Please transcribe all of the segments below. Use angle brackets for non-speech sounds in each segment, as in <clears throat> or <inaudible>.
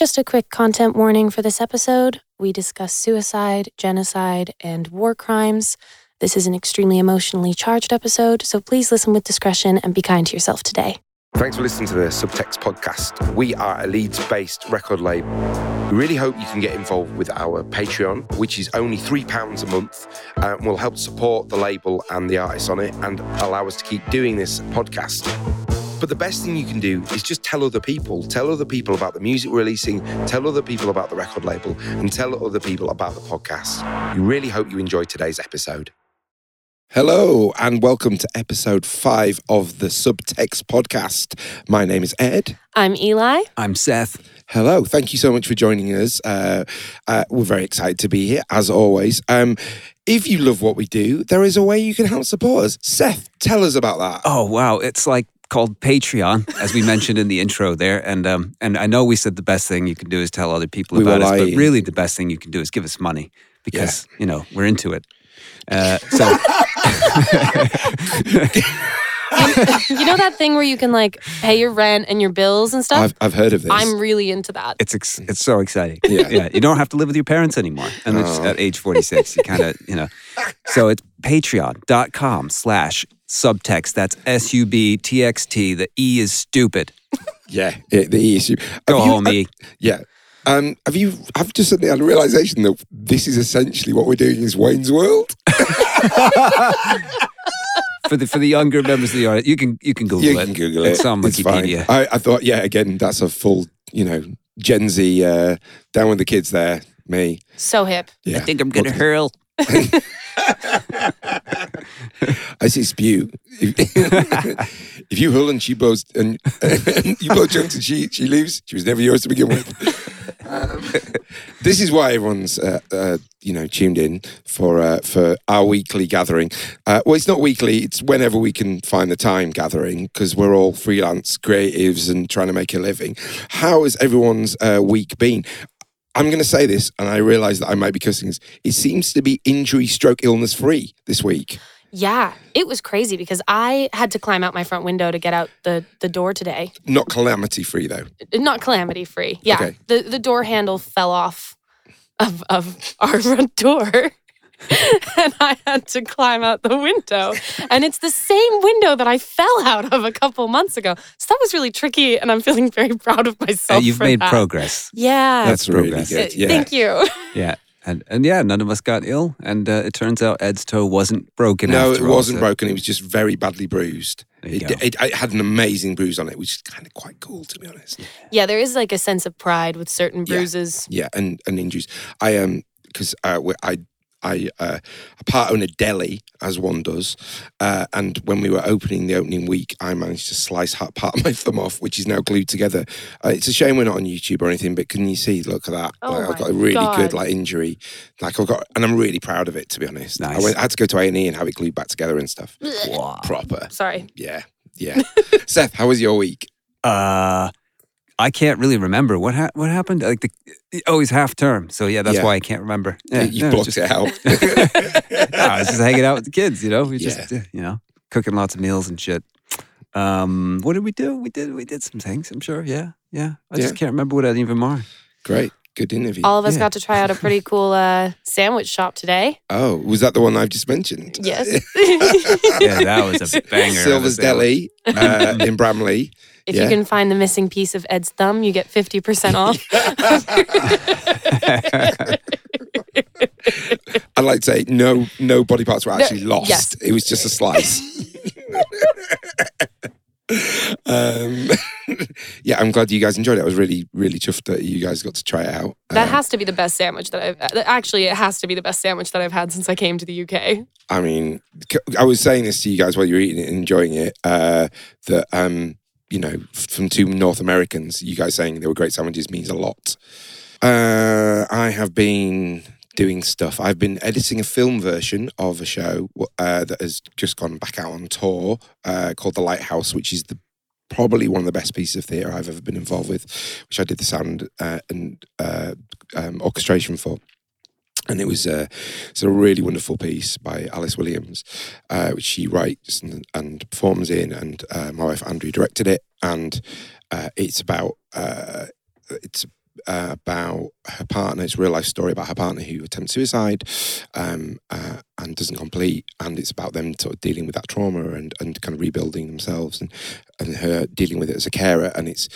Just a quick content warning for this episode. We discuss suicide, genocide, and war crimes. This is an extremely emotionally charged episode, so please listen with discretion and be kind to yourself today. Thanks for listening to the Subtext podcast. We are a Leeds based record label. We really hope you can get involved with our Patreon, which is only £3 a month uh, and will help support the label and the artists on it and allow us to keep doing this podcast. But the best thing you can do is just tell other people. Tell other people about the music we're releasing, tell other people about the record label, and tell other people about the podcast. We really hope you enjoyed today's episode. Hello, and welcome to episode five of the Subtext podcast. My name is Ed. I'm Eli. I'm Seth. Hello, thank you so much for joining us. Uh, uh, we're very excited to be here, as always. Um, if you love what we do, there is a way you can help support us. Seth, tell us about that. Oh wow, it's like called Patreon, as we mentioned in the intro there, and um, and I know we said the best thing you can do is tell other people We about will us, but really the best thing you can do is give us money because you know we're into it. Uh, so <laughs> <laughs> you know that thing where you can like pay your rent and your bills and stuff? I've, I've heard of this. I'm really into that. it's ex- it's so exciting. Yeah. <laughs> yeah, you don't have to live with your parents anymore, and Oh. at age forty six, you kind of you know. So it's Patreon.com slash subtext. That's S U B T X T. The E is stupid. yeah, it, the issue. Go Have you- home, uh, E. yeah. Um, have you? I've just suddenly had a realization that this is essentially what we're doing is Wayne's World. <laughs> for the for the younger members of the audience, you can you can Google You it. can Google It's it. on It's fine. Wikipedia. I, I thought, yeah, again, that's a full, you know, Gen Z uh, down with the kids there. Me. So hip. Yeah. I think I'm gonna hurl. <laughs> <laughs> I say spew. If, <laughs> if you hull and she blows and, and you blow chunks and she she leaves, she was never yours to begin with. Um, <laughs> this is why everyone's uh, uh, you know tuned in for uh, for our weekly gathering. Uh, well, it's not weekly; it's whenever we can find the time gathering because we're all freelance creatives and trying to make a living. How has everyone's uh, week been? I'm going to say this, and I realise that I might be cussing this. It seems to be injury, stroke, illness free this week. Yeah, it was crazy because I had to climb out my front window to get out the, the door today. Not calamity free though. Not calamity free. Yeah. Okay. The the door handle fell off of of <laughs> our front door. <laughs> and I had to climb out the window. And it's the same window that I fell out of a couple months ago. So that was really tricky and I'm feeling very proud of Uh, myself. you've for made that. progress. Yeah. That's really progress. good. Uh, Yeah. Thank you. Yeah. <laughs> And and yeah, none of us got ill, and uh, it turns out Ed's toe wasn't broken. No, it all, wasn't so- broken. It was just very badly bruised. There you It, go. it, it had an amazing bruise on it, which is kind of quite cool, to be honest. Yeah, there is like a sense of pride with certain bruises. Yeah, and, and injuries. I um because uh, I I uh, I part own a deli as one does, uh, and when we were opening the opening week, I managed to slice ha- part of my thumb off, which is now glued together. Uh, it's a shame we're not on YouTube or anything, but can you see? Look at that! Oh like, I've got a really God. good like injury. Like I've got, and I'm really proud of it. To be honest, I, went, I had to go to A and E and have it glued back together and stuff. Wow. Proper. Sorry. Yeah, yeah. <laughs> Seth, how was your week? Uh, I can't really remember what ha- what happened. Like the oh, it's half term, so yeah, that's Yeah. why I can't remember. Yeah, you no, blocked just, it out. <laughs> yeah, I was just hanging out with the kids, you know. We Yeah. just you know cooking lots of meals and shit. Um, what did we do? We did we did some things. I'm sure. Yeah, yeah. I Yeah. just can't remember what I of them are. Great, good interview. All of us Yeah. got to try out a pretty cool uh, sandwich shop today. oh, was that the one I've just mentioned? Yes. <laughs> Yeah, that was a <laughs> banger. of a Silver's. Deli uh, in Bramley. If Yeah. you can find the missing piece of Ed's thumb, you get 50% off. <laughs> I'd like to say no, no body parts were actually lost. yes. It was just a slice. <laughs> um, <laughs> yeah, I'm glad you guys enjoyed it. I was really, really chuffed that you guys got to try it out. That Um, has to be the best sandwich that I've actually it has to be the best sandwich that I've had since I came to the UK. I mean, I was saying this to you guys while you were eating it and enjoying it. Uh, that um, you know, from two North Americans, you guys saying they were great sandwiches means a lot. Uh, I have been doing stuff. I've been editing a film version of a show uh, that has just gone back out on tour uh, called The Lighthouse, which is the probably one of the best pieces of theatre I've ever been involved with, which I did the sound uh, and uh, um, orchestration for. And it was uh, a really wonderful piece by Alice Williams, uh, which she writes and, and performs in, and uh, my wife Andrew directed it, and uh, it's about uh, it's uh, about her partner. It's a real life story about her partner who attempts suicide um, and doesn't complete. And it's about them sort of dealing with that trauma and, and kind of rebuilding themselves and, and her dealing with it as a carer. And it's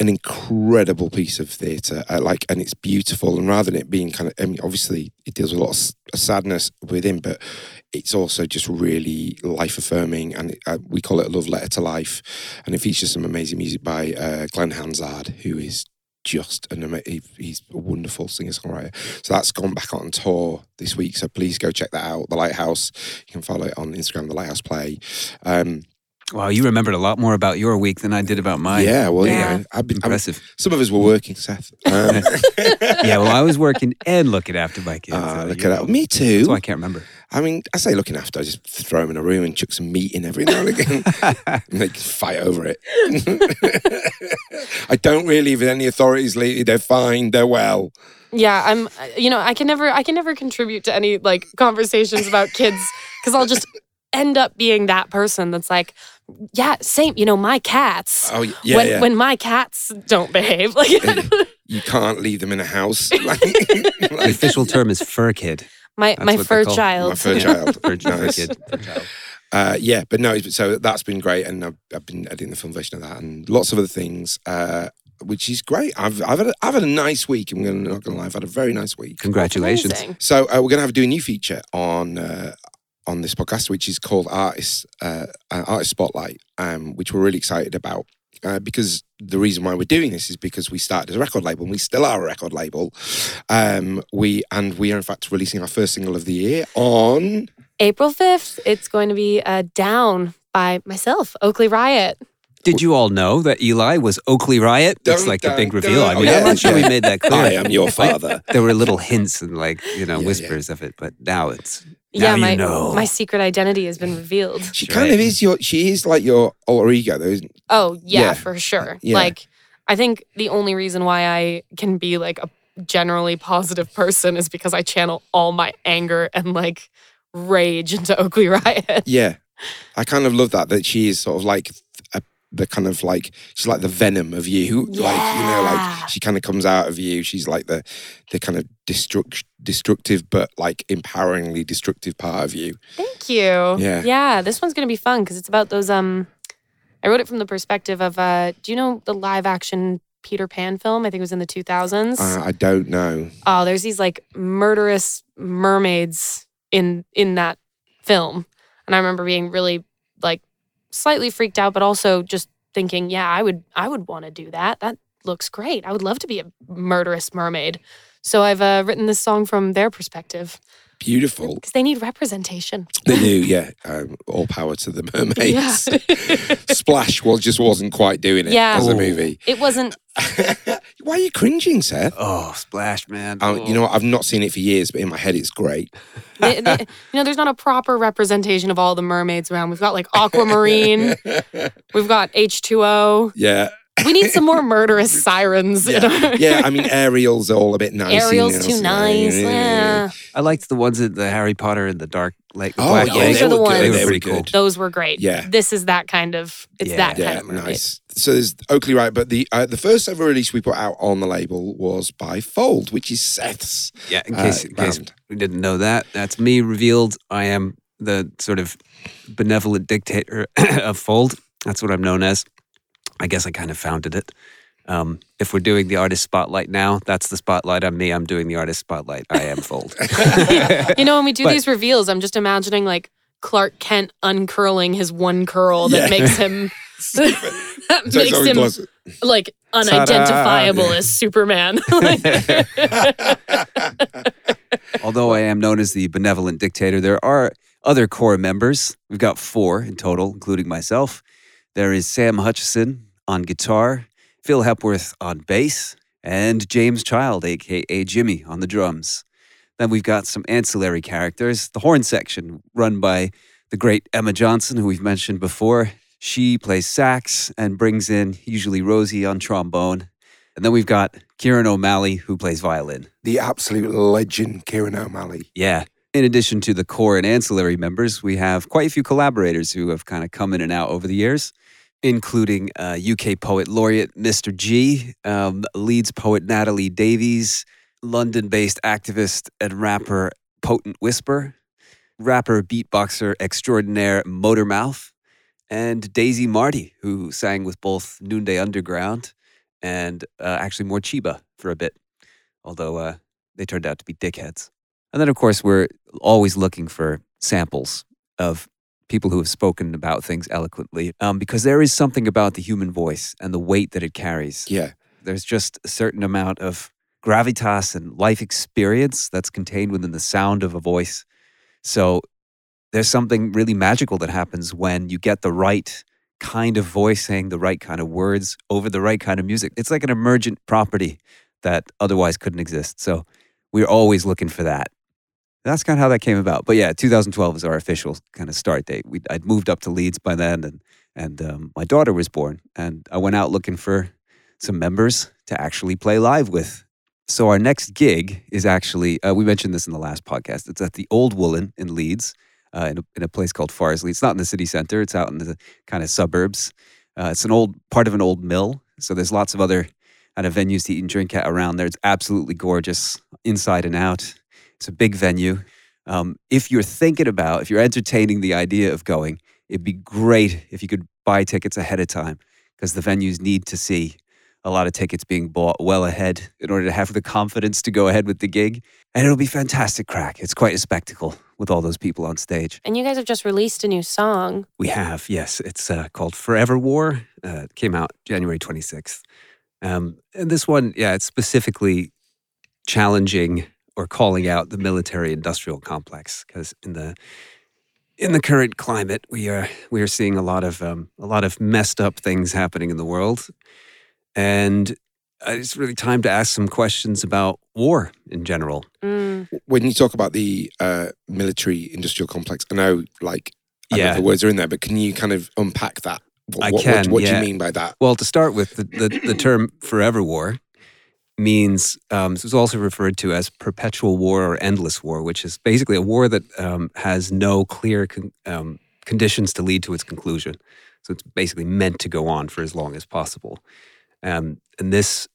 an incredible piece of theatre, uh, like, and it's beautiful. And rather than it being kind of, I mean, obviously, it deals with a lot of sadness within, but it's also just really life affirming. And it, uh, we call it a love letter to life. And it features some amazing music by uh, Glen Hansard, who is just an ama- he- he's a wonderful singer songwriter. So that's gone back on tour this week. So please go check that out. The Lighthouse. You can follow it on Instagram. The Lighthouse Play. Um, Wow, you remembered a lot more about your week than I did about mine. yeah, well, Yeah. yeah, I've been. I mean, Impressive. some of us were working, Seth. Um, <laughs> yeah, well, I was working and looking after my kids. Ah, so look at that. Me too. That's why I can't remember. I mean, I say looking after. I just throw them in a room and chuck some meat in every now and again. and <laughs> they can fight over it. <laughs> I don't really leave any authorities. Lately. They're fine. They're well. Yeah, I'm. You know, I can never. I can never contribute to any like conversations about kids because I'll just end up being that person that's like, yeah, same. You know, my cats. Oh yeah, when yeah. when my cats don't behave, <laughs> like you can't leave them in a house. <laughs> Like- The official term is fur kid. my That's my fur child. my fur child. <laughs> Fur, fur Nice. kid. Fur child. Uh, yeah, but no, so that's been great, and I've, I've been editing the film version of that, and lots of other things, uh, which is great. I've I've had a, I've had a nice week. I'm gonna not gonna lie, I've had a very nice week. Congratulations. Amazing. So uh, we're gonna have to do a new feature on uh, on this podcast, which is called Artist uh, uh, Artist Spotlight, um, which we're really excited about. Uh, because the reason why we're doing this is because we started as a record label and we still are a record label. Um, we and we are in fact releasing our first single of the year on April fifth, it's going to be uh, down by myself, Oakley Riot. Did you all know that Eli was Oakley Riot? It's like the big reveal. I mean, yeah, I'm not sure we made that <laughs> clear. I am your father. There were little hints and like, you know, Yeah, yeah. whispers of it, but now it's Yeah, Now you my know. my secret identity has been revealed. She That's kind right. of is your. She is like your alter ego, though. Isn't Oh yeah, Yeah. for sure. Yeah. Like I think the only reason why I can be like a generally positive person is because I channel all my anger and like rage into <laughs> Oakley Riot. Yeah, I kind of love that. That she is sort of like a, the kind of like she's like the venom of you. Like you know, like she kind of comes out of you. She's like the the kind of destruct destructive, but like empoweringly destructive part of you. Thank you. Yeah. Yeah, this one's gonna be fun because it's about those um I wrote it from the perspective of uh do you know the live action Peter Pan film? I think it was in the 2000s. Uh, I don't know. oh, there's these like murderous mermaids in in that film. And I remember being really like slightly freaked out, but also just thinking, yeah, I would I would want to do that. That looks great. I would love to be a murderous mermaid. So I've uh, written this song from their perspective Beautiful. because they need representation. They do, yeah. Um, all power to the mermaids. Yeah. <laughs> Splash was just wasn't quite doing it Yeah. as a Oh. movie. It wasn't. <laughs> Why are you cringing, Seth? oh, splash, man. Oh, Oh. you know what? I've not seen it for years, but in my head it's great. they- they- you know, there's not a proper representation of all the mermaids around. We've got like <laughs> aquamarine. We've got H2O. Yeah. We need some more murderous <laughs> sirens. Yeah. yeah, I mean Ariel's all a bit nice. Ariel's too nice. Yeah. I liked the ones in the Harry Potter and the Dark Lake. Oh, Black yeah, Lake. those are the were ones. good. They were They were pretty cool. good. Those were great. Yeah. This is that kind of. It's Yeah. that kind Yeah, of mermaid. nice. So there's Oakley Riot, but the uh, the first ever release we put out on the label was by Fold, which is Seth's. Yeah, in Uh, case, in case we didn't know that, that's me revealed. I am the sort of benevolent dictator <laughs> of Fold. That's what I'm known as. I guess I kind of founded it. Um, if we're doing the artist spotlight now, that's the spotlight on me. I'm doing the artist spotlight. I am Fold. <laughs> You know, when we do But- these reveals, I'm just imagining like Clark Kent uncurling his one curl that Yeah. makes him. <laughs> that it's makes him close. like Ta-da. unidentifiable as Superman. <laughs> Although I am known as the benevolent dictator, there are other core members. We've got four in total, including myself. There is Sam Hutchison on guitar, Phil Hepworth on bass, and James Child, aka Jimmy, on the drums. Then we've got some ancillary characters. The horn section, run by the great Emma Johnson, who we've mentioned before. She plays sax and brings in usually Rosie on trombone. And then we've got Kieran O'Malley, who plays violin. The absolute legend, Kieran O'Malley. Yeah. In addition to the core and ancillary members, we have quite a few collaborators who have kind of come in and out over the years. Including uh, UK poet laureate Mr. G, um, Leeds poet Natalie Davies, London based activist and rapper Potent Whisper, rapper beatboxer extraordinaire Motormouth, and Daisy Martey, who sang with both Noonday Underground and uh, actually Morcheeba for a bit, although uh, they turned out to be dickheads. And then, of course, we're always looking for samples of people who have spoken about things eloquently um, because there is something about the human voice and the weight that it carries. Yeah. There's just a certain amount of gravitas and life experience that's contained within the sound of a voice. So there's something really magical that happens when you get the right kind of voice saying the right kind of words over the right kind of music. It's like an emergent property that otherwise couldn't exist. So we're always looking for that. That's kind of how that came about. But yeah, 2012 was our official kind of start date. We I'd moved up to Leeds by then, and and um, my daughter was born, and I went out looking for some members to actually play live with. So our next gig is actually uh, we mentioned this in the last podcast. It's at the Old Woollen in Leeds, uh, in, a, in a place called Farsley. It's not in the city center. It's out in the kind of suburbs. Uh, it's an old part of an old mill. So there's lots of other kind of venues to eat and drink at around there. It's absolutely gorgeous inside and out. It's a big venue. Um, if you're thinking about, if you're entertaining the idea of going, it'd be great if you could buy tickets ahead of time because the venues need to see a lot of tickets being bought well ahead in order to have the confidence to go ahead with the gig. And it'll be fantastic crack. It's quite a spectacle with all those people on stage. And you guys have just released a new song. We have, yes. It's uh, called Forever War. Uh, it came out January 26th. Um, and this one, yeah, it's specifically challenging or calling out the military industrial complex because in the in the current climate, we are we are seeing a lot of um, a lot of messed up things happening in the world, and it's really time to ask some questions about war in general. Mm. When you talk about the uh, military industrial complex, I know like I Yeah. the words are in there, but can you kind of unpack that? What, I can, What, what do you mean by that? Well, to start with, the, the, the term forever war means um, this is also referred to as perpetual war or endless war, which is basically a war that um, has no clear con- um, conditions to lead to its conclusion. So it's basically meant to go on for as long as possible. Um, and this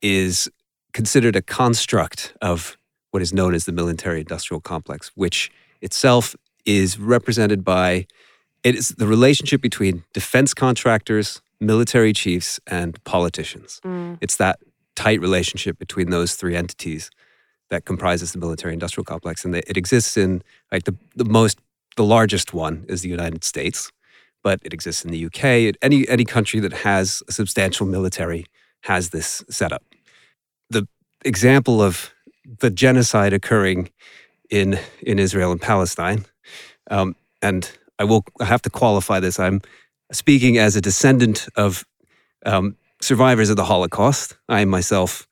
is considered a construct of what is known as the military industrial complex, which itself is represented by it is the relationship between defense contractors, military chiefs, and politicians. Mm. It's that tight relationship between those three entities that comprises the military industrial complex. And it exists in like the, the most, the largest one is the United States, but it exists in the UK. Any, any country that has a substantial military has this setup. The example of the genocide occurring in, in Israel and Palestine, um, and I will have to qualify this. I'm speaking as a descendant of um, survivors of the Holocaust. I myself,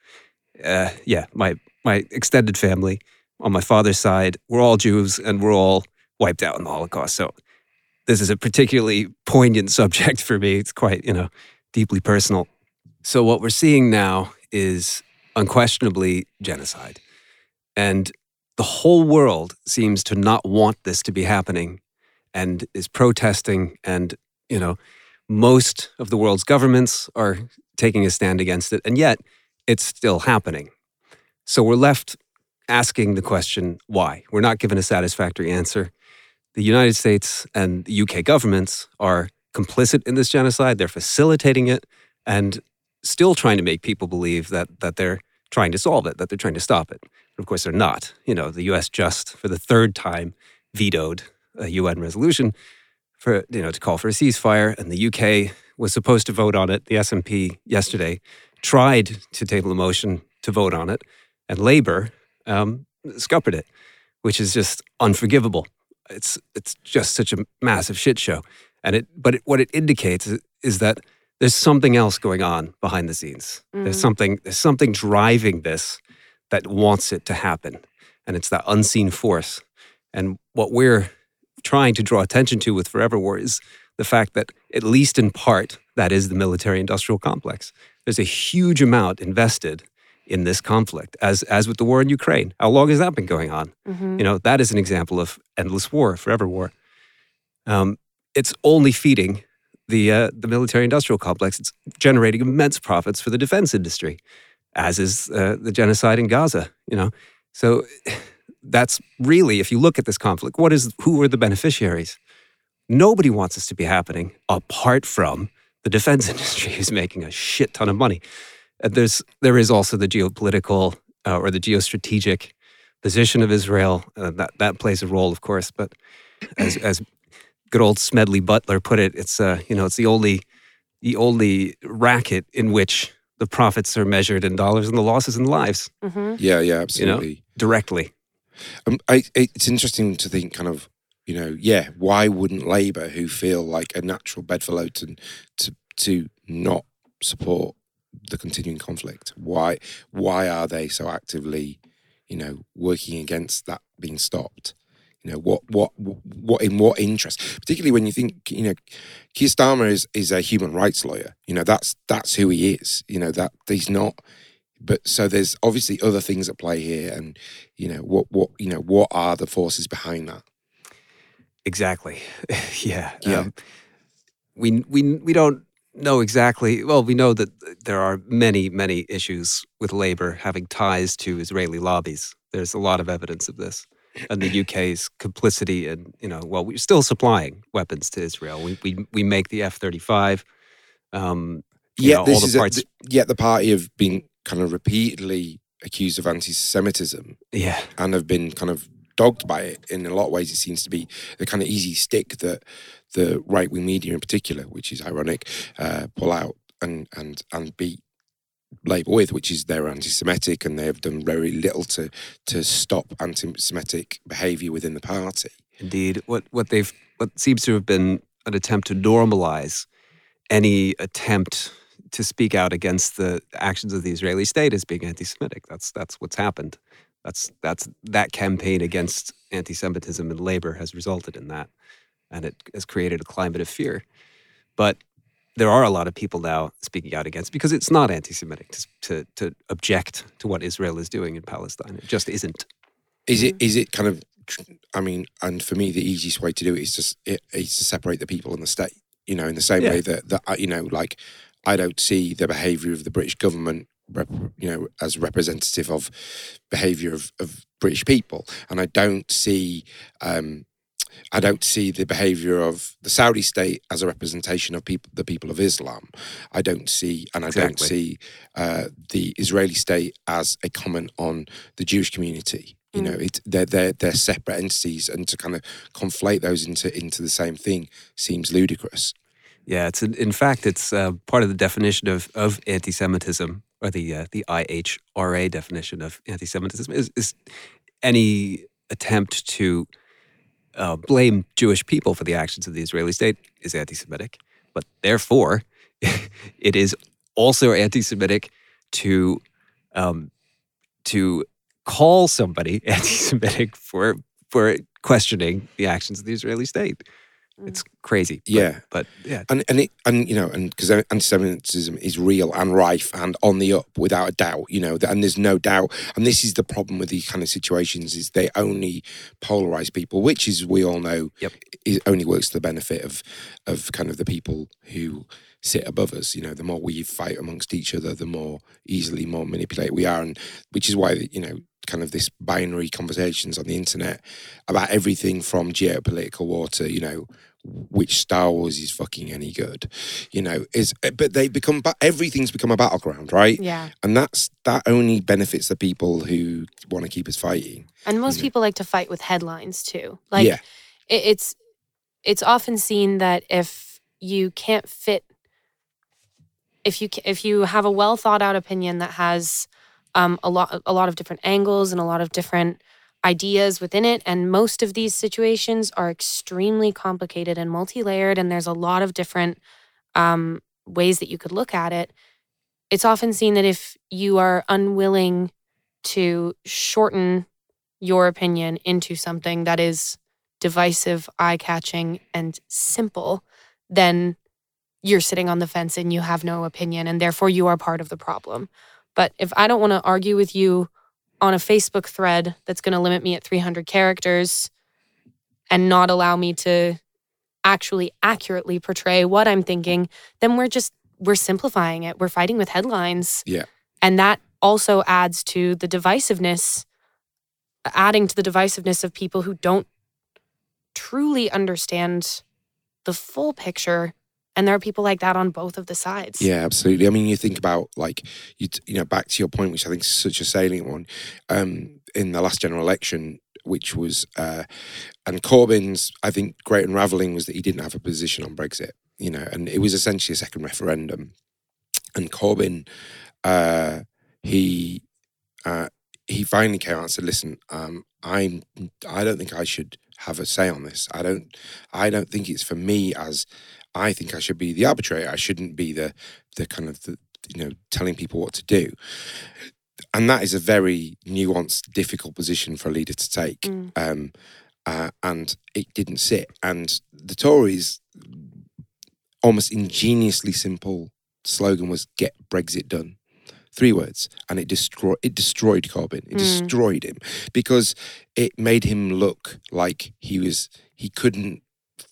uh, yeah, my my extended family on my father's side, we're all Jews and we're all wiped out in the Holocaust. So this is a particularly poignant <laughs> subject for me. It's quite you know deeply personal. So what we're seeing now is unquestionably genocide, and the whole world seems to not want this to be happening and is protesting and you know most of the world's governments are taking a stand against it and yet it's still happening. So we're left asking the question why? We're not given a satisfactory answer. The united states and the uk governments are complicit in this genocide. They're facilitating it and still trying to make people believe that that they're trying to solve it that they're trying to stop it. Of course they're not. You know the us just for the third time vetoed a UN resolution for you know to call for a ceasefire, and the UK was supposed to vote on it. The SNP yesterday tried to table a motion to vote on it, and Labour um, scuppered it, which is just unforgivable. It's it's just such a massive shit show, and it but it, what it indicates is, is that there's something else going on behind the scenes. There's Mhm. something there's something driving this that wants it to happen, and it's that unseen force. And what we're trying to draw attention to with Forever War is the fact that, at least in part, that is the military industrial complex. There's a huge amount invested in this conflict, as, as with the war in Ukraine. How long has that been going on? Mhm. You know, that is an example of endless war, forever war. Um, it's only feeding the uh, the military industrial complex. It's generating immense profits for the defense industry, as is uh, the genocide in Gaza. You know, so that's really, if you look at this conflict, what is who are the beneficiaries? Nobody wants this to be happening apart from the defense <laughs> industry, who's making a shit ton of money. And there's there is also the geopolitical uh, or the geostrategic position of Israel. Uh, that that plays a role, of course. But as as good old Smedley Butler put it, it's uh, you know it's the only the only racket in which the profits are measured in dollars and the losses in lives hmm Yeah, yeah, absolutely. directly. Um, I, it's interesting to think, kind of, you know, yeah, why wouldn't Labour, who feel like a natural bedfellow to, to to not support the continuing conflict, why why are they so actively, you know, working against that being stopped? You know, what what what in what interest? Particularly when you think, you know, Keir Starmer is is a human rights lawyer. You know, that's that's who he is. You know that he's not but so there's obviously other things at play here and you know what what you know what are the forces behind that Exactly. <laughs> yeah. Yeah. Um, we we we don't know exactly. Well, we know that there are many many issues with labor having ties to Israeli lobbies. There's a lot of evidence of this, and the <clears throat> UK's complicity in you know well we're still supplying weapons to Israel. We we we make the F thirty five. Um, you yeah know, all this the is a- parts. yet the party have been kind of repeatedly accused of anti-semitism yeah. and have been kind of dogged by it in a lot of ways it seems to be the kind of easy stick that the right-wing media in particular which is ironic uh, pull out and and and beat Labour with, which is they're anti-Semitic and they have done very little to to stop anti-Semitic behaviour within the party. Indeed, what what they've what seems to have been an attempt to normalize any attempt to speak out against the actions of the Israeli state as being anti-Semitic. That's that's what's happened. That's that's that campaign against anti-Semitism and labor has resulted in that, and it has created a climate of fear. But there are a lot of people now speaking out against because it's not anti-Semitic to to, to object to what Israel is doing in Palestine. It just isn't. Is it is it kind of? I mean, and for me, the easiest way to do it is just it, is to separate the people and the state. You know, in the same Yeah. way that that uh, you know, like I don't see the behaviour of the British government, rep, you know, as representative of behaviour of, of British people, and I don't see. Um, I don't see the behaviour of the Saudi state as a representation of people, the people of Islam. I don't see, and I don't see uh, the Israeli state as a comment on the Jewish community. You know, it, they're they're they're separate entities, and to kind of conflate those into into the same thing seems ludicrous. Yeah, it's in, fact it's uh, part of the definition of, of anti-Semitism, or the uh, the IHRA definition of anti-Semitism is, is any attempt to uh, blame Jewish people for the actions of the Israeli state is anti-Semitic, but therefore <laughs> it is also anti-Semitic to um, to call somebody <laughs> anti-Semitic for for questioning the actions of the Israeli state. It's mm. crazy. but- Yeah. but yeah, And and it and you know and because anti-Semitism is real and rife and on the up without a doubt. You know, and there's no doubt. And this is the problem with these kind of situations is they only polarize people, which is we all know. Yep. It only works to the benefit of of kind of the people who sit above us. You know, the more we fight amongst each other, the more easily more manipulated we are, and which is why you know kind of this binary conversations on the internet about everything from geopolitical war to you know which Star Wars is fucking any good, you know, is but they become everything's become a battleground, right? Yeah. And that's that only benefits the people who want to keep us fighting. And most people like to fight with headlines too. Like yeah, it, it's it's often seen that if you can't fit if you if you have a well thought out opinion that has um, a lot a lot of different angles and a lot of different ideas within it and most of these situations are extremely complicated and multi-layered and there's a lot of different um, ways that you could look at it it's often seen that if you are unwilling to shorten your opinion into something that is divisive, eye catching, and simple, then you're sitting on the fence and you have no opinion, and therefore you are part of the problem. But if I don't want to argue with you on a Facebook thread that's going to limit me at 300 characters and not allow me to actually accurately portray what I'm thinking, then we're just we're simplifying it. We're fighting with headlines. Yeah. And that also adds to the divisiveness adding to the divisiveness of people who don't truly understand the full picture and there are people like that on both of the sides. Yeah, absolutely. I mean, you think about like you, you know, back to your point, which I think is such a salient one. Um, in the last general election, which was, uh, and Corbyn's, I think, great unraveling was that he didn't have a position on Brexit. You know, and it was essentially a second referendum, and Corbyn, uh, he, uh, he finally came out and said, "Listen, um, I'm, I don't think I should have a say on this. I don't, I don't think it's for me as." I think I should be the arbitrator. I shouldn't be the the kind of the you know telling people what to do. And that is a very nuanced, difficult position for a leader to take. Mm. Um, uh, and it didn't sit. And the Tories' almost ingeniously simple slogan was "Get Brexit done." Three words, and it destroyed it destroyed Corbyn. It Mm. destroyed him because it made him look like he was he couldn't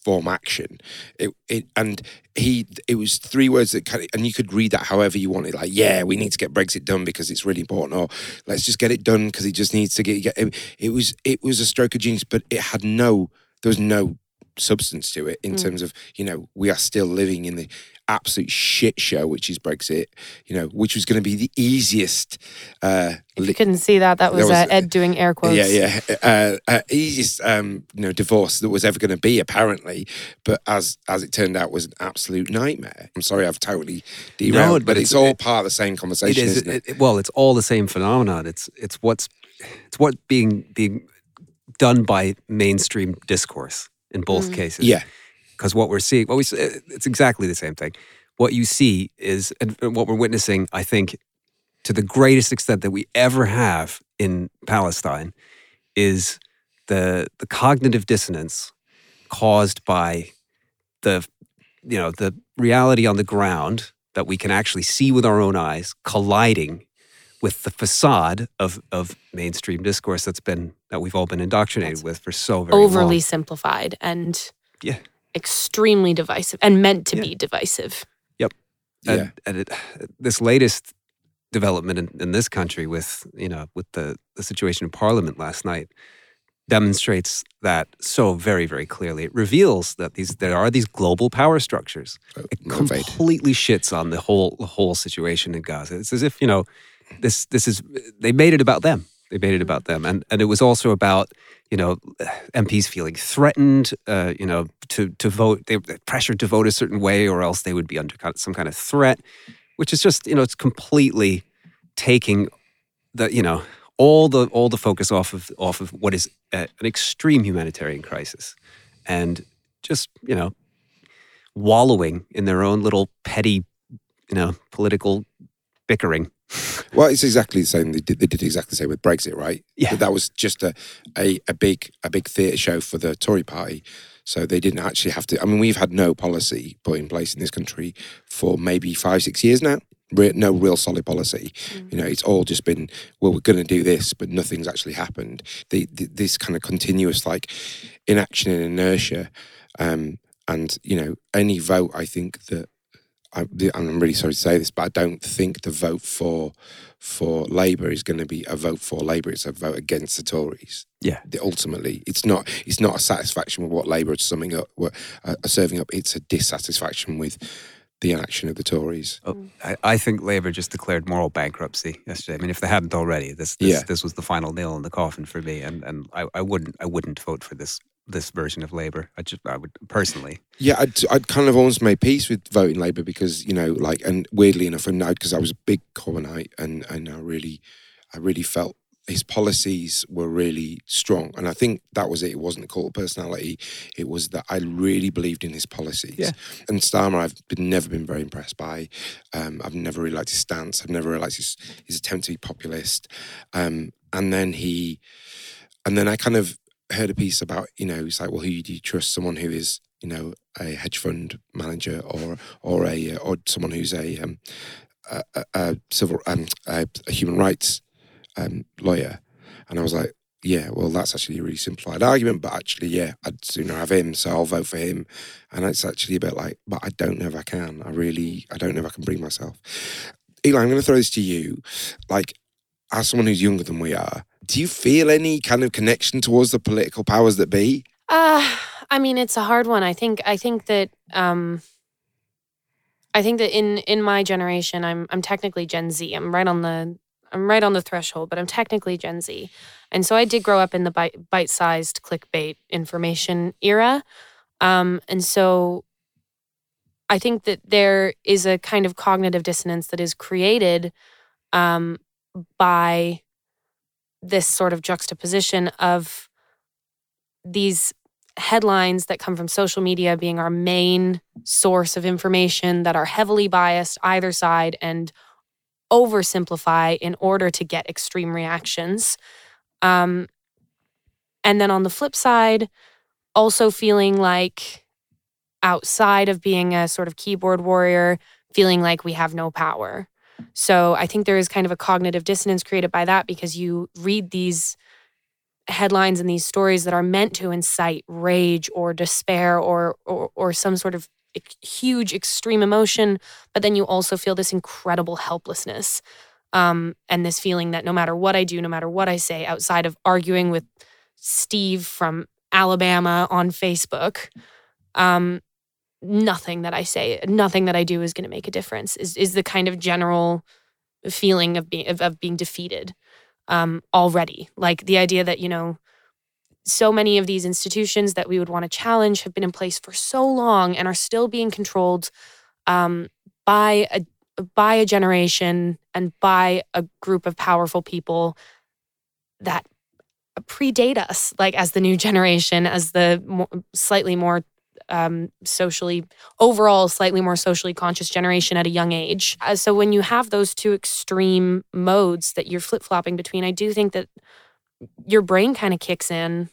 form action. It, it and he it was three words that kind of, and you could read that however you wanted. Like, yeah, we need to get Brexit done because it's really important, or let's just get it done because he just needs to get. get it, it was it was a stroke of genius, but it had no there was no substance to it in Mm. terms of you know we are still living in the absolute shit show which is Brexit. You know, which was going to be the easiest. Uh, If li- you couldn't see that, that There was, was- uh, Ed doing air quotes. yeah, yeah. Uh, uh, easiest, um, you know, divorce that was ever going to be, apparently. But as as it turned out, was an absolute nightmare. I'm sorry, I've totally derailed, but but, it's, it's- all it- part of the same conversation, is. isn't it? it- it- well, it's all the same phenomenon. It's it's what's it's what being being done by mainstream discourse in both Mm. cases. yeah, because what we're seeing, what we eh, it's exactly the same thing. What you see is, and and what we're witnessing, I think, to the greatest extent that we ever have in Palestine, is the the cognitive dissonance caused by the you know the reality on the ground that we can actually see with our own eyes colliding with the facade of of mainstream discourse that's been that we've all been indoctrinated That's with for so very Overly long. simplified and Yeah. Extremely divisive and meant to Yeah. be divisive. yeah. and, and it, this latest development in, in this country with you know with the, the situation in parliament last night demonstrates that so very very clearly it reveals that these there are these global power structures oh, it motivate. completely shits on the whole the whole situation in gaza it's as if you know this this is they made it about them they made it about them and and it was also about you know MPs feeling threatened uh, you know to to vote they were pressured to vote a certain way or else they would be under some kind of threat which is just you know it's completely taking the you know all the all the focus off of off of what is an extreme humanitarian crisis and just you know wallowing in their own little petty you know political bickering Well, it's exactly the same. They did, they did exactly the same with Brexit, right? Yeah. That was just a, a, a big a big theatre show for the Tory party. So they didn't actually have to. I mean, we've had no policy put in place in this country for maybe five, six years now. Re- no real solid policy. You know, it's all just been, well, we're going to do this, but nothing's actually happened. The, the, this kind of continuous like inaction and inertia. Um, and, you know, any vote, I think that I, I'm really sorry to say this, but I don't think the vote for for Labour is going to be a vote for Labour. It's a vote against the Tories. Yeah. The- ultimately, it's not. It's not a satisfaction with what Labour are summing up, what, uh, are serving up. It's a dissatisfaction with the inaction of the Tories. Oh, I, I think Labour just declared moral bankruptcy yesterday. I mean, if they hadn't already, this this, Yeah. this was the final nail in the coffin for me, and and I, I wouldn't I wouldn't vote for this this version of Labour. I just I would personally. Yeah, I'd, I'd kind of almost made peace with voting Labour because you know, like, and weirdly enough, I and because I was a big Corbynite, and and I really, I really felt his policies were really strong, and I think that was it. It wasn't the cult of personality; it was that I really believed in his policies. Yeah. And Starmer, I've been, never been very impressed by. Um, I've never really liked his stance. I've never really liked his his attempt to be populist. Um, and then he, and then I kind of heard a piece about you know he's like well who do you trust someone who is you know a hedge fund manager or or a uh, or someone who's a um a, a, a civil um a, a human rights um lawyer and I was like yeah, well, that's actually a really simplified argument, but actually, yeah, I'd sooner have him, so I'll vote for him. And it's actually a bit like, but I don't know if I can. I really, I don't know if I can bring myself. Eli, I'm going to throw this to you. Like, as someone who's younger than we are, do you feel any kind of connection towards the political powers that be? Uh, I mean, it's a hard one. I think. I think that. Um, I think that in in my generation, I'm I'm technically Gen Z. I'm right on the I'm right on the threshold, but I'm technically Gen Z, and so I did grow up in the bite bite sized clickbait information era, um, and so I think that there is a kind of cognitive dissonance that is created um, by this sort of juxtaposition of these headlines that come from social media being our main source of information that are heavily biased either side and oversimplify in order to get extreme reactions. Um, and then on the flip side, also feeling like outside of being a sort of keyboard warrior, feeling like we have no power. So I think there is kind of a cognitive dissonance created by that because you read these headlines and these stories that are meant to incite rage or despair or or, or some sort of huge extreme emotion, but then you also feel this incredible helplessness um, and this feeling that no matter what I do, no matter what I say, outside of arguing with Steve from Alabama on Facebook, um, nothing that I say, nothing that I do is going to make a difference. Is is the kind of general feeling of being of, of being defeated um, already. Like the idea that you know so many of these institutions that we would want to challenge have been in place for so long and are still being controlled um, by a by a generation and by a group of powerful people that predate us like as the new generation as the slightly more um, socially overall slightly more socially conscious generation at a young age uh, so when you have those two extreme modes that you're flip-flopping between i do think that your brain kind of kicks in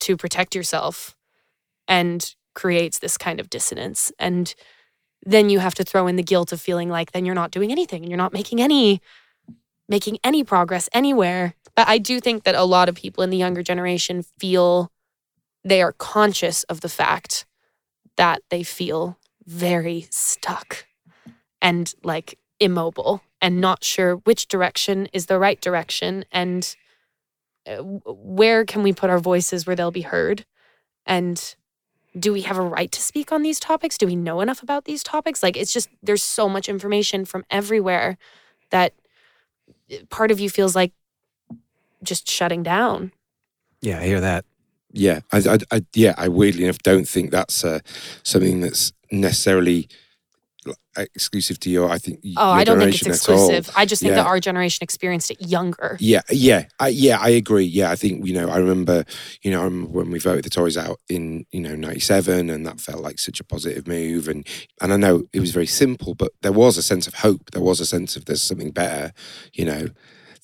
to protect yourself and creates this kind of dissonance. And then you have to throw in the guilt of feeling like then you're not doing anything and you're not making any making any progress anywhere. But I do think that a lot of people in the younger generation feel they are conscious of the fact that they feel very stuck and like immobile and not sure which direction is the right direction and uh, where can we put our voices where they'll be heard? And do we have a right to speak on these topics? Do we know enough about these topics? Like, it's just, there's so much information from everywhere that uh, part of you feels like just shutting down. Yeah, I hear that. Yeah, I, I, I yeah, I weirdly enough don't think that's uh, something that's necessarily exclusive to your. I think. Oh, I don't think it's exclusive. I just think yeah. that our generation experienced it younger. Yeah, yeah, I, yeah. I agree. Yeah, I think you know. I remember, you know, I remember when we voted the Tories out in you know '97, and that felt like such a positive move. And and I know it was very simple, but there was a sense of hope. There was a sense of there's something better. You know,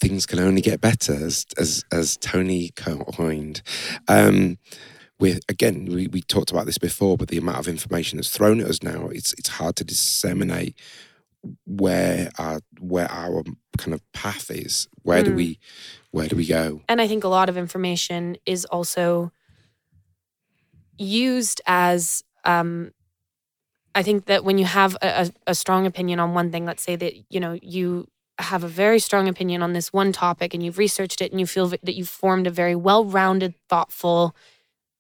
things can only get better, as as as Tony coined. Um, we again we, we talked about this before, but the amount of information that's thrown at us now, it's it's hard to disseminate where our where our kind of path is. Where mm. do we where do we go? And I think a lot of information is also used as um, I think that when you have a, a, strong opinion on one thing, let's say that you know you have a very strong opinion on this one topic and you've researched it and you feel that you've formed a very well-rounded, thoughtful,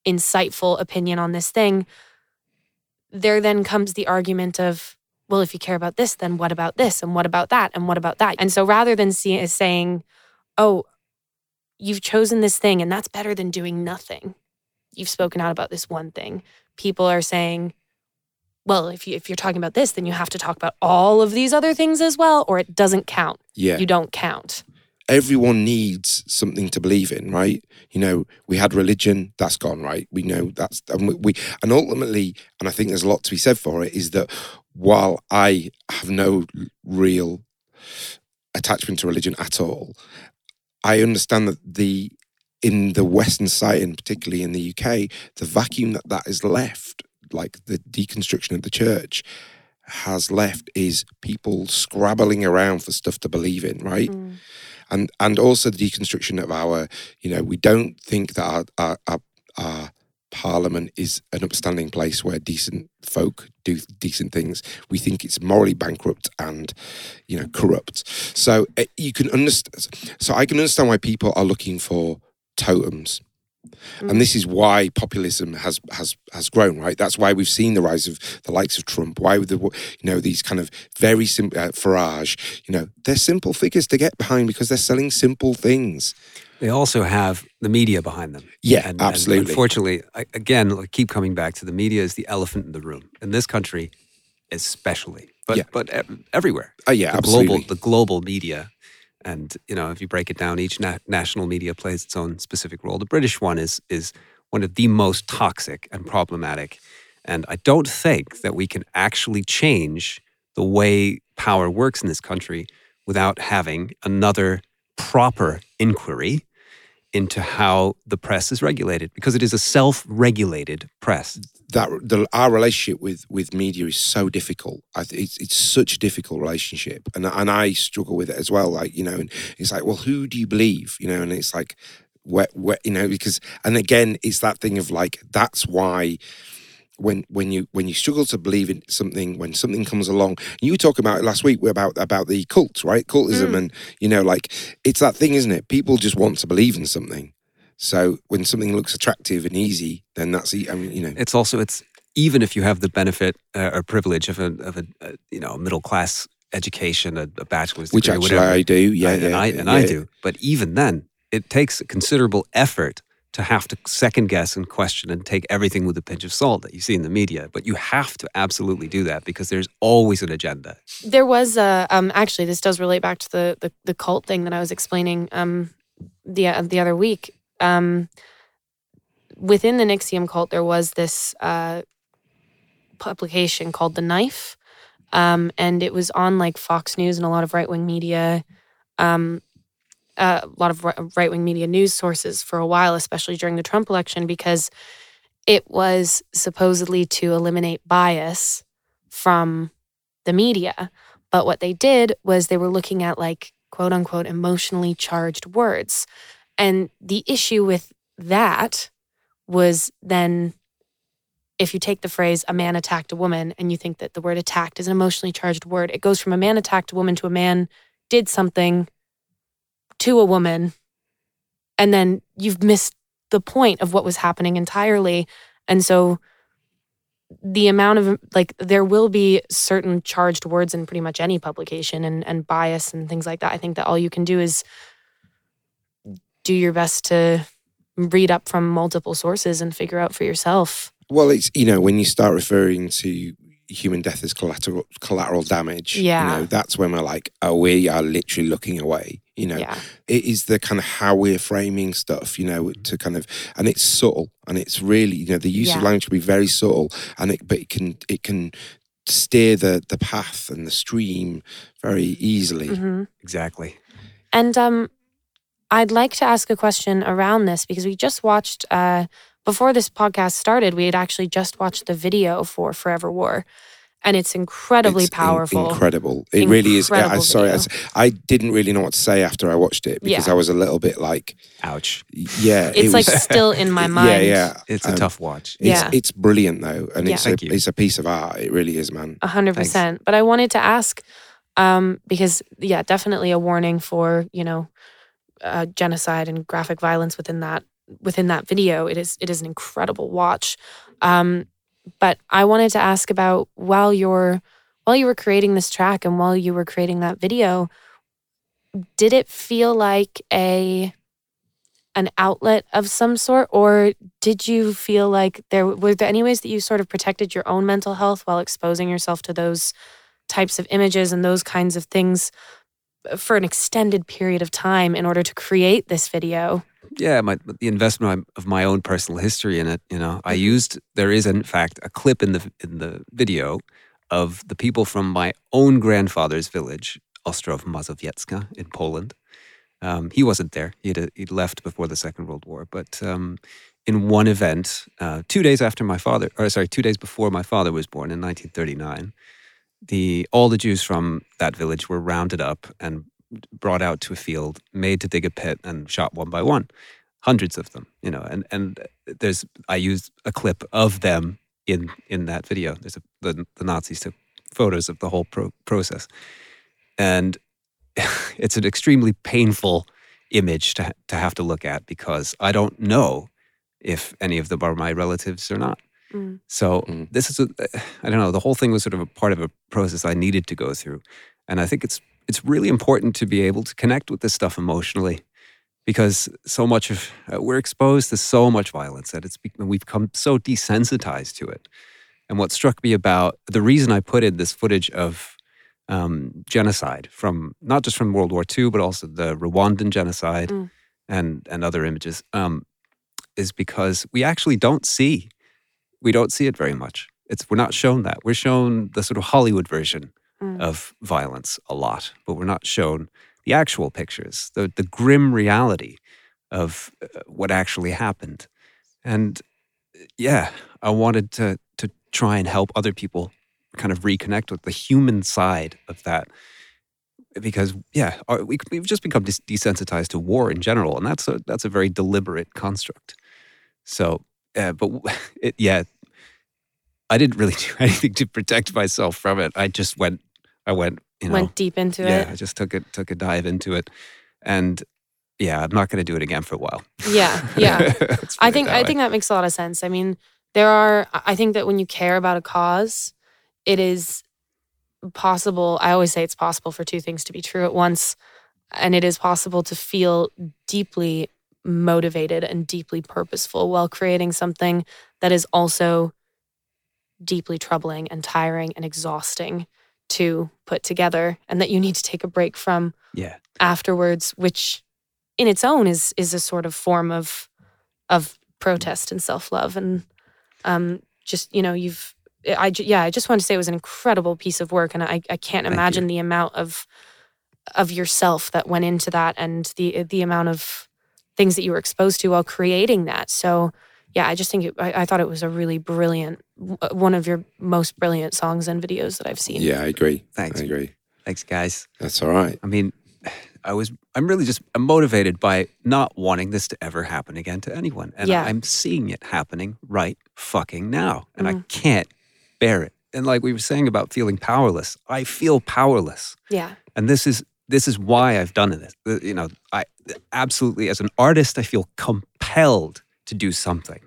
insightful opinion on this thing, there then comes the argument of, well, if you care about this, then what about this? And what about that? And what about that? And so rather than see, saying, oh, you've chosen this thing and that's better than doing nothing, you've spoken out about this one thing, people are saying, well, if, you, if you're talking about this, then you have to talk about all of these other things as well, or it doesn't count. Yeah. You don't count everyone needs something to believe in, right? You know, we had religion, that's gone, right? We know that's and we and ultimately, and I think there's a lot to be said for it, is that while I have no real attachment to religion at all, I understand that the in the Western society, and particularly in the UK, the vacuum that that is left, like the deconstruction of the church, has left is people scrabbling around for stuff to believe in, right? Mm. and and also the deconstruction of our, you know, we don't think that our our, our, our Parliament is an upstanding place where decent folk do decent things. We think it's morally bankrupt and, you know, corrupt. So uh, you can understand. So I can understand why people are looking for totems and this is why populism has has has grown, right? That's why we've seen the rise of the likes of Trump. Why the you know these kind of very simple uh, Farage, you know, they're simple figures to get behind because they're selling simple things. They also have the media behind them. Yeah, And- and absolutely. unfortunately, I, again, I keep coming back to the media is the elephant in the room in this country, especially, but Yeah. but ev- everywhere. Oh yeah, the absolutely. global the global media and you know if you break it down each na- national media plays its own specific role. The british one is is one of the most toxic and problematic. And i don't think that we can actually change the way power works in this country without having another proper inquiry into how the press is regulated because it is a self-regulated press that the, our relationship with with media is so difficult. I th- it's it's such a difficult relationship, and and I struggle with it as well. Like you know, and it's like, well, who do you believe? You know, and it's like, where, where, you know, because and again, it's that thing of like that's why. When when you when you struggle to believe in something, when something comes along, you were talking about it last week about about the cult, right? Cultism, mm. and you know, like it's that thing, isn't it? People just want to believe in something. So when something looks attractive and easy, then that's I mean, you know, it's also it's even if you have the benefit uh, or privilege of a of a, a you know middle class education, a, a bachelor's which degree, actually whatever. I do. Yeah, and, yeah, and I and I do. But even then, it takes a considerable effort to have to second guess and question and take everything with a pinch of salt that you see in the media. But you have to absolutely do that because there's always an agenda. There was a um actually this does relate back to the the, the cult thing that I was explaining um the uh, the other week. Um within the NXIVM cult there was this uh publication called The Knife. Um and it was on like Fox News and a lot of right-wing media um uh, a lot of right wing media news sources for a while, especially during the Trump election, because it was supposedly to eliminate bias from the media. But what they did was they were looking at like quote unquote emotionally charged words. And the issue with that was then if you take the phrase a man attacked a woman and you think that the word attacked is an emotionally charged word, it goes from a man attacked a woman to a man did something to a woman. And then you've missed the point of what was happening entirely. And so the amount of like there will be certain charged words in pretty much any publication and and bias and things like that. I think that all you can do is do your best to read up from multiple sources and figure out for yourself Well, it's you know when you start referring to human death as collateral collateral damage. Yeah. you know that's when we're like, oh, we are literally looking away. You know, yeah it is the kind of how we're framing stuff. You know, to kind of and it's subtle and it's really you know the use of language can be very subtle and it but it can it can steer the the path and the stream very easily. hmm Exactly. And um, I'd like to ask a question around this because we just watched, uh, before this podcast started, we had actually just watched the video for Forever War. And it's incredibly It's in- powerful. incredible. It really is. I, I sorry, I, video. s- I didn't really know what to say after I watched it because Yeah. I was a little bit like, Ouch. yeah, it's it like was, still in my <laughs> mind. yeah. yeah. It's a Um, tough watch. It's, Yeah. it's brilliant though, and Yeah. it's a, it's a piece of art. It really is, man. A hundred Thanks. percent. But I wanted to ask, um, because yeah, definitely a warning for you know, uh, genocide and graphic violence within that within that video. It is it is an incredible watch. Um, but I wanted to ask about while you're while you were creating this track and while you were creating that video, did it feel like a an outlet of some sort or did you feel like there were there any ways that you sort of protected your own mental health while exposing yourself to those types of images and those kinds of things for an extended period of time in order to create this video yeah, my, the investment of my own personal history in it. You know, I used there is in fact a clip in the in the video of the people from my own grandfather's village, Ostrów Mazowiecka in Poland. Um, he wasn't there; he'd he'd left before the Second World War. But um, in one event, uh, two days after my father, or sorry, two days before my father was born in 1939, the all the Jews from that village were rounded up and brought out to a field, made to dig a pit, and shot one by one, hundreds of them. You know, and and there's I used a clip of them in in that video. There's a, the the Nazis took photos of the whole pro- process, and <laughs> it's an extremely painful image to to have to look at because I don't know if any of them are my relatives or not. Mm. So Mm. this is a, <sighs> I don't know. The whole thing was sort of a part of a process I needed to go through, and I think it's it's really important to be able to connect with this stuff emotionally, because so much of uh, we're exposed to so much violence that it's, we've become so desensitized to it. And what struck me about the reason I put in this footage of um, genocide from not just from World War II, but also the Rwandan genocide Mm. and and other images, um, is because we actually don't see we don't see it very much. It's we're not shown that. We're shown the sort of Hollywood version Mm. of violence a lot, but we're not shown the actual pictures, the the grim reality of uh, what actually happened. And uh, yeah, I wanted to to try and help other people kind of reconnect with the human side of that because yeah, we, we've just become des- desensitized to war in general, and that's a that's a very deliberate construct. So, uh, but <laughs> it, yeah, I didn't really do <laughs> anything to protect myself from it. I just went, I went, you know, Went deep into yeah, it. Yeah, I just took it, took a dive into it, and yeah, I'm not going to do it again for a while. Yeah, yeah. <laughs> I think I way. think that makes a lot of sense. I mean, there are I think that when you care about a cause, it is possible. I always say it's possible for two things to be true at once, and it is possible to feel deeply motivated and deeply purposeful while creating something that is also deeply troubling and tiring and exhausting to put together and that you need to take a break from yeah, afterwards, which in its own is is a sort of form of of protest and self love, and um, just you know you've I yeah I just want to say it was an incredible piece of work, and I I can't Thank imagine the amount of of yourself that went into that and the the amount of things that you were exposed to while creating that. So yeah, I just think it, I, I thought it was a really brilliant w- one of your most brilliant songs and videos that I've seen. Yeah, I agree. Thanks. I agree. thanks, guys. That's all right. I mean, I was I'm really just I'm motivated by not wanting this to ever happen again to anyone. And Yeah. I'm seeing it happening right fucking now. And I Mhm. can't bear it. And like we were saying about feeling powerless, I feel powerless. Yeah. And this is this is why I've done this. Uh, You know, I absolutely as an artist I feel compelled to do something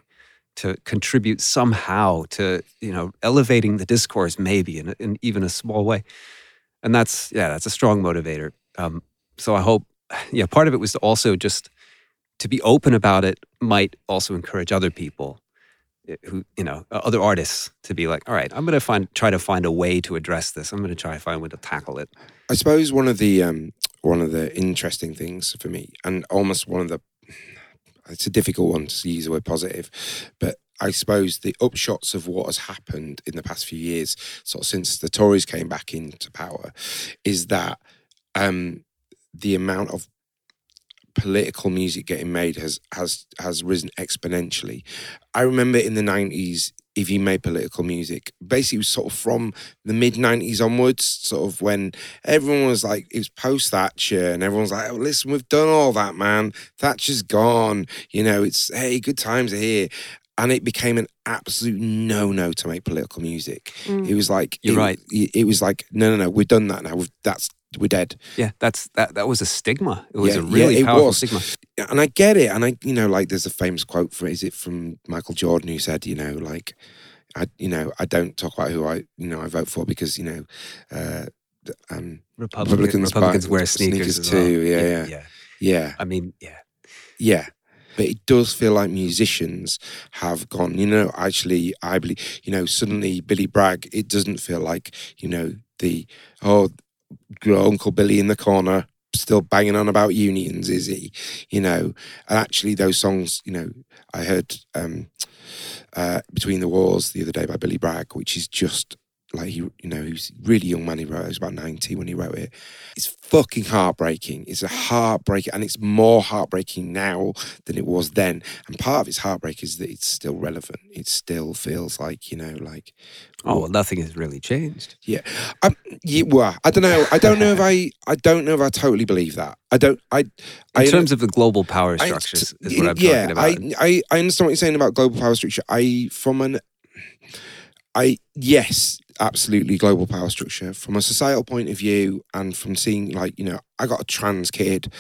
to contribute somehow to, you know, elevating the discourse maybe in, in even a small way. And that's yeah, that's a strong motivator. Um, so I hope, yeah, part of it was to also just to be open about it might also encourage other people who, you know, other artists to be like, all right, I'm going to find, try to find a way to address this. I'm going to try to find a way to tackle it. I suppose one of the um, one of the interesting things for me, and almost one of the, it's a difficult one to use the word positive, but I suppose the upshots of what has happened in the past few years, sort of since the Tories came back into power, is that um, the amount of political music getting made has has has risen exponentially. I remember in the nineties, if you made political music, basically was sort of from the mid nineties onwards, sort of when everyone was like, it was post Thatcher, and everyone's like, oh, listen, we've done all that, man. Thatcher's gone. You know, it's hey, good times are here. And it became an absolute no-no to make political music. Mm. It was like You're it, right. It was like no, no, no, we've done that now. We've, that's we're dead. Yeah, that's that. That was a stigma. It was Yeah, a yeah, really it powerful was. stigma. and I get it. And I, you know, like there's a famous quote from is it from Michael Jordan who said, you know, like I, you know, I don't talk about who I, you know, I vote for because you know, uh, um, Republicans, Republicans Republicans buy wear sneakers, sneakers well. too, yeah, yeah. yeah. yeah, I mean, yeah, yeah. But it does feel like musicians have gone, you know, actually, I believe, you know, suddenly Billy Bragg, it doesn't feel like, you know, the, oh, Uncle Billy in the corner, still banging on about unions, is he? You know, and actually, those songs, you know, I heard um, uh, Between the Wars the other day by Billy Bragg, which is just like he, you know, he was really young man. He wrote. He was about ninety when he wrote it. It's fucking heartbreaking. It's a heartbreaking, and it's more heartbreaking now than it was then. And part of its heartbreak is that it's still relevant. It still feels like you know, like Oh well, nothing has really changed. yeah. Um, yeah, well, I don't know. I don't know if <laughs> I. I don't know if I totally believe that. I don't. I. In I terms of the global power I- structures, is what I'm yeah, talking about. I, I, I understand what you're saying about global power structure. I, from an, I, yes, absolutely global power structure. From a societal point of view, and from seeing, like, you know, I got a trans kid,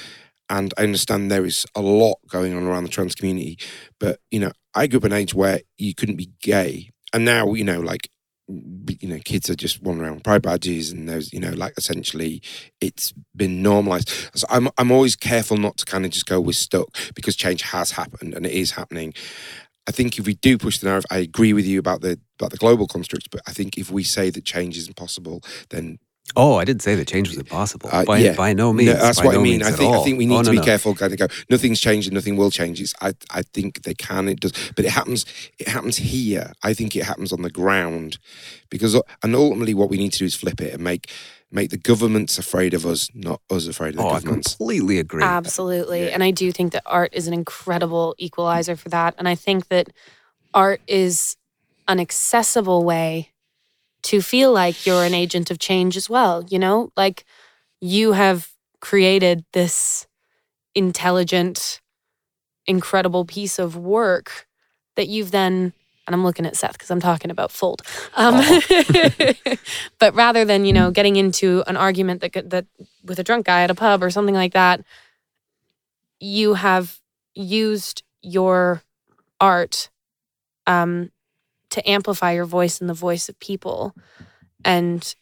and I understand there is a lot going on around the trans community, but, you know, I grew up in an age where you couldn't be gay. And now, you know, like, you know, kids are just wandering around with pride badges, and there's, you know, like essentially it's been normalized. So I'm, I'm always careful not to kind of just go, we're stuck because change has happened and it is happening. I think if we do push the narrative, I agree with you about the about the global constructs, but I think if we say that change is impossible, then oh, I didn't say that change was impossible. Uh, by, yeah. by no no, means. that's by what no I mean. I think I think we need Oh, to be no. careful. Kind of go, nothing's changed and nothing will change. It's, I I think they can. It does, but it happens. It happens here. I think it happens on the ground, because and ultimately what we need to do is flip it and make make the governments afraid of us, not us afraid of the Oh, I governments. completely agree. Absolutely. Yeah. And I do think that art is an incredible equalizer for that. And I think that art is an accessible way to feel like you're an agent of change as well. You know, like you have created this intelligent, incredible piece of work that you've then. And I'm looking at Seth because I'm talking about fold. Um, <laughs> but rather than you know getting into an argument that that with a drunk guy at a pub or something like that, you have used your art um, to amplify your voice and the voice of people. And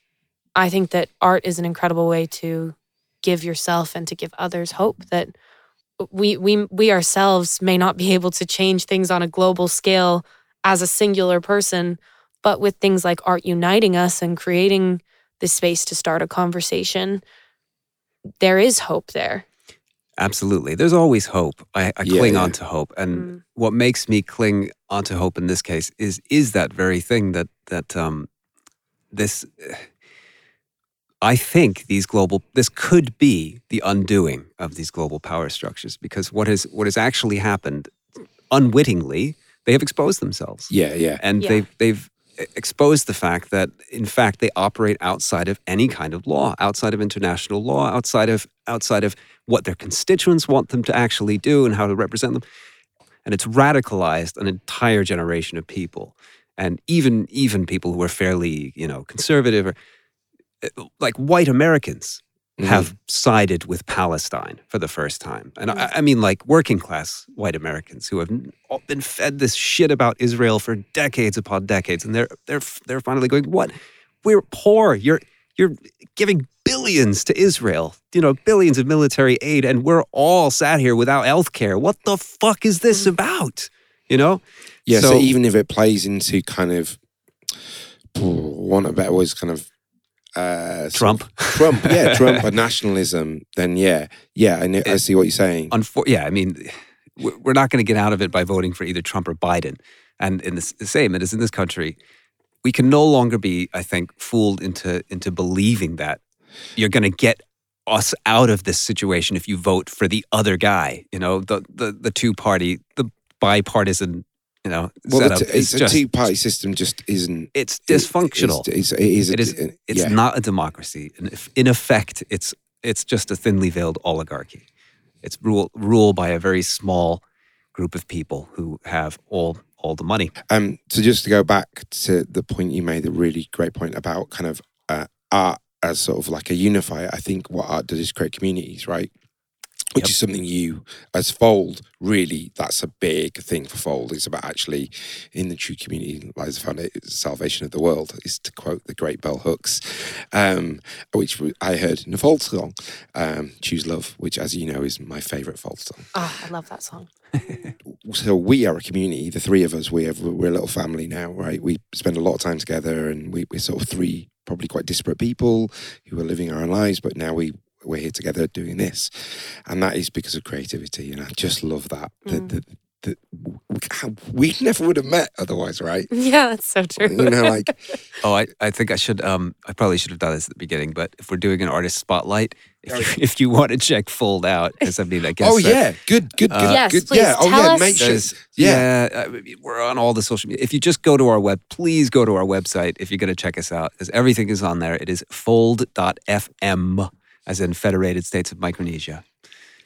I think that art is an incredible way to give yourself and to give others hope that we we we ourselves may not be able to change things on a global scale as a singular person, but with things like art uniting us and creating the space to start a conversation, there is hope there. Absolutely. There's always hope. I, I Yeah, cling yeah. on to hope. And Mm. what makes me cling onto hope in this case is is that very thing that that um this I think these global this could be the undoing of these global power structures because what has what has actually happened unwittingly they have exposed themselves Yeah, yeah. and Yeah. they've they've exposed the fact that in fact they operate outside of any kind of law outside of international law outside of outside of what their constituents want them to actually do and how to represent them and it's radicalized an entire generation of people and even even people who are fairly you know conservative or uh, like white americans Mhm. have sided with Palestine for the first time. And I, I mean, like working class white Americans who have been fed this shit about Israel for decades upon decades, and they're they're they're finally going, "What? We're poor. You're you're giving billions to Israel. You know, billions of military aid, and we're all sat here without health care. What the fuck is this about? You know? Yeah, so, So- even if it plays into kind of want a better words, kind of uh, sort Trump. of- Trump, yeah, <laughs> Trump and nationalism, then yeah, yeah, I, know, I see what you're saying. Unfor- yeah, I mean, we're not going to get out of it by voting for either Trump or Biden. And in this, the same, it is in this country, we can no longer be, I think, fooled into into believing that you're going to get us out of this situation if you vote for the other guy. You know, the the the two party, the bipartisan, you know, Well, the t- it's is a just, two-party system. Just isn't it's dysfunctional. It's, it's, it is. a- It is. uh, It's yeah. not a democracy. And if, in effect, it's it's just a thinly veiled oligarchy. It's rule ruled by a very small group of people who have all all the money. Um, so just to go back to the point you made, a really great point about kind of uh, art as sort of like a unifier. I think what art does is create communities, right? Which Yep. is something you, as Fold, really, that's a big thing for Fold. It's about actually, in the true community lies the foundation, salvation of the world, is to quote the great Bell Hooks, um, which I heard in a Fold song, um, Choose Love, which, as you know, is my favourite Fold song Oh, I love that song. <laughs> so we are a community. The three of us, we have we're a little family now, right? We spend a lot of time together, and we, we're sort of three probably quite disparate people who are living our own lives, but now we we're here together doing this, and that is because of creativity. And I just love that. Mm. the, that we <laughs> never would have met otherwise, right? <laughs> Yeah, that's so true. You know, like <laughs> Oh, I, I think I should. Um, I probably should have done this at the beginning. But if we're doing an artist spotlight, if you, if you want to check Fold Out, because I mean, I guess. oh that- yeah, good, good, good, Uh, Yes, good. please yeah, oh yeah, us- make sure. There's- Yeah. yeah, I mean, we're on all the social media. If you just go to our web, please go to our website if you're going to check us out, because everything is on there. It is fold.fm, as in Federated States of Micronesia,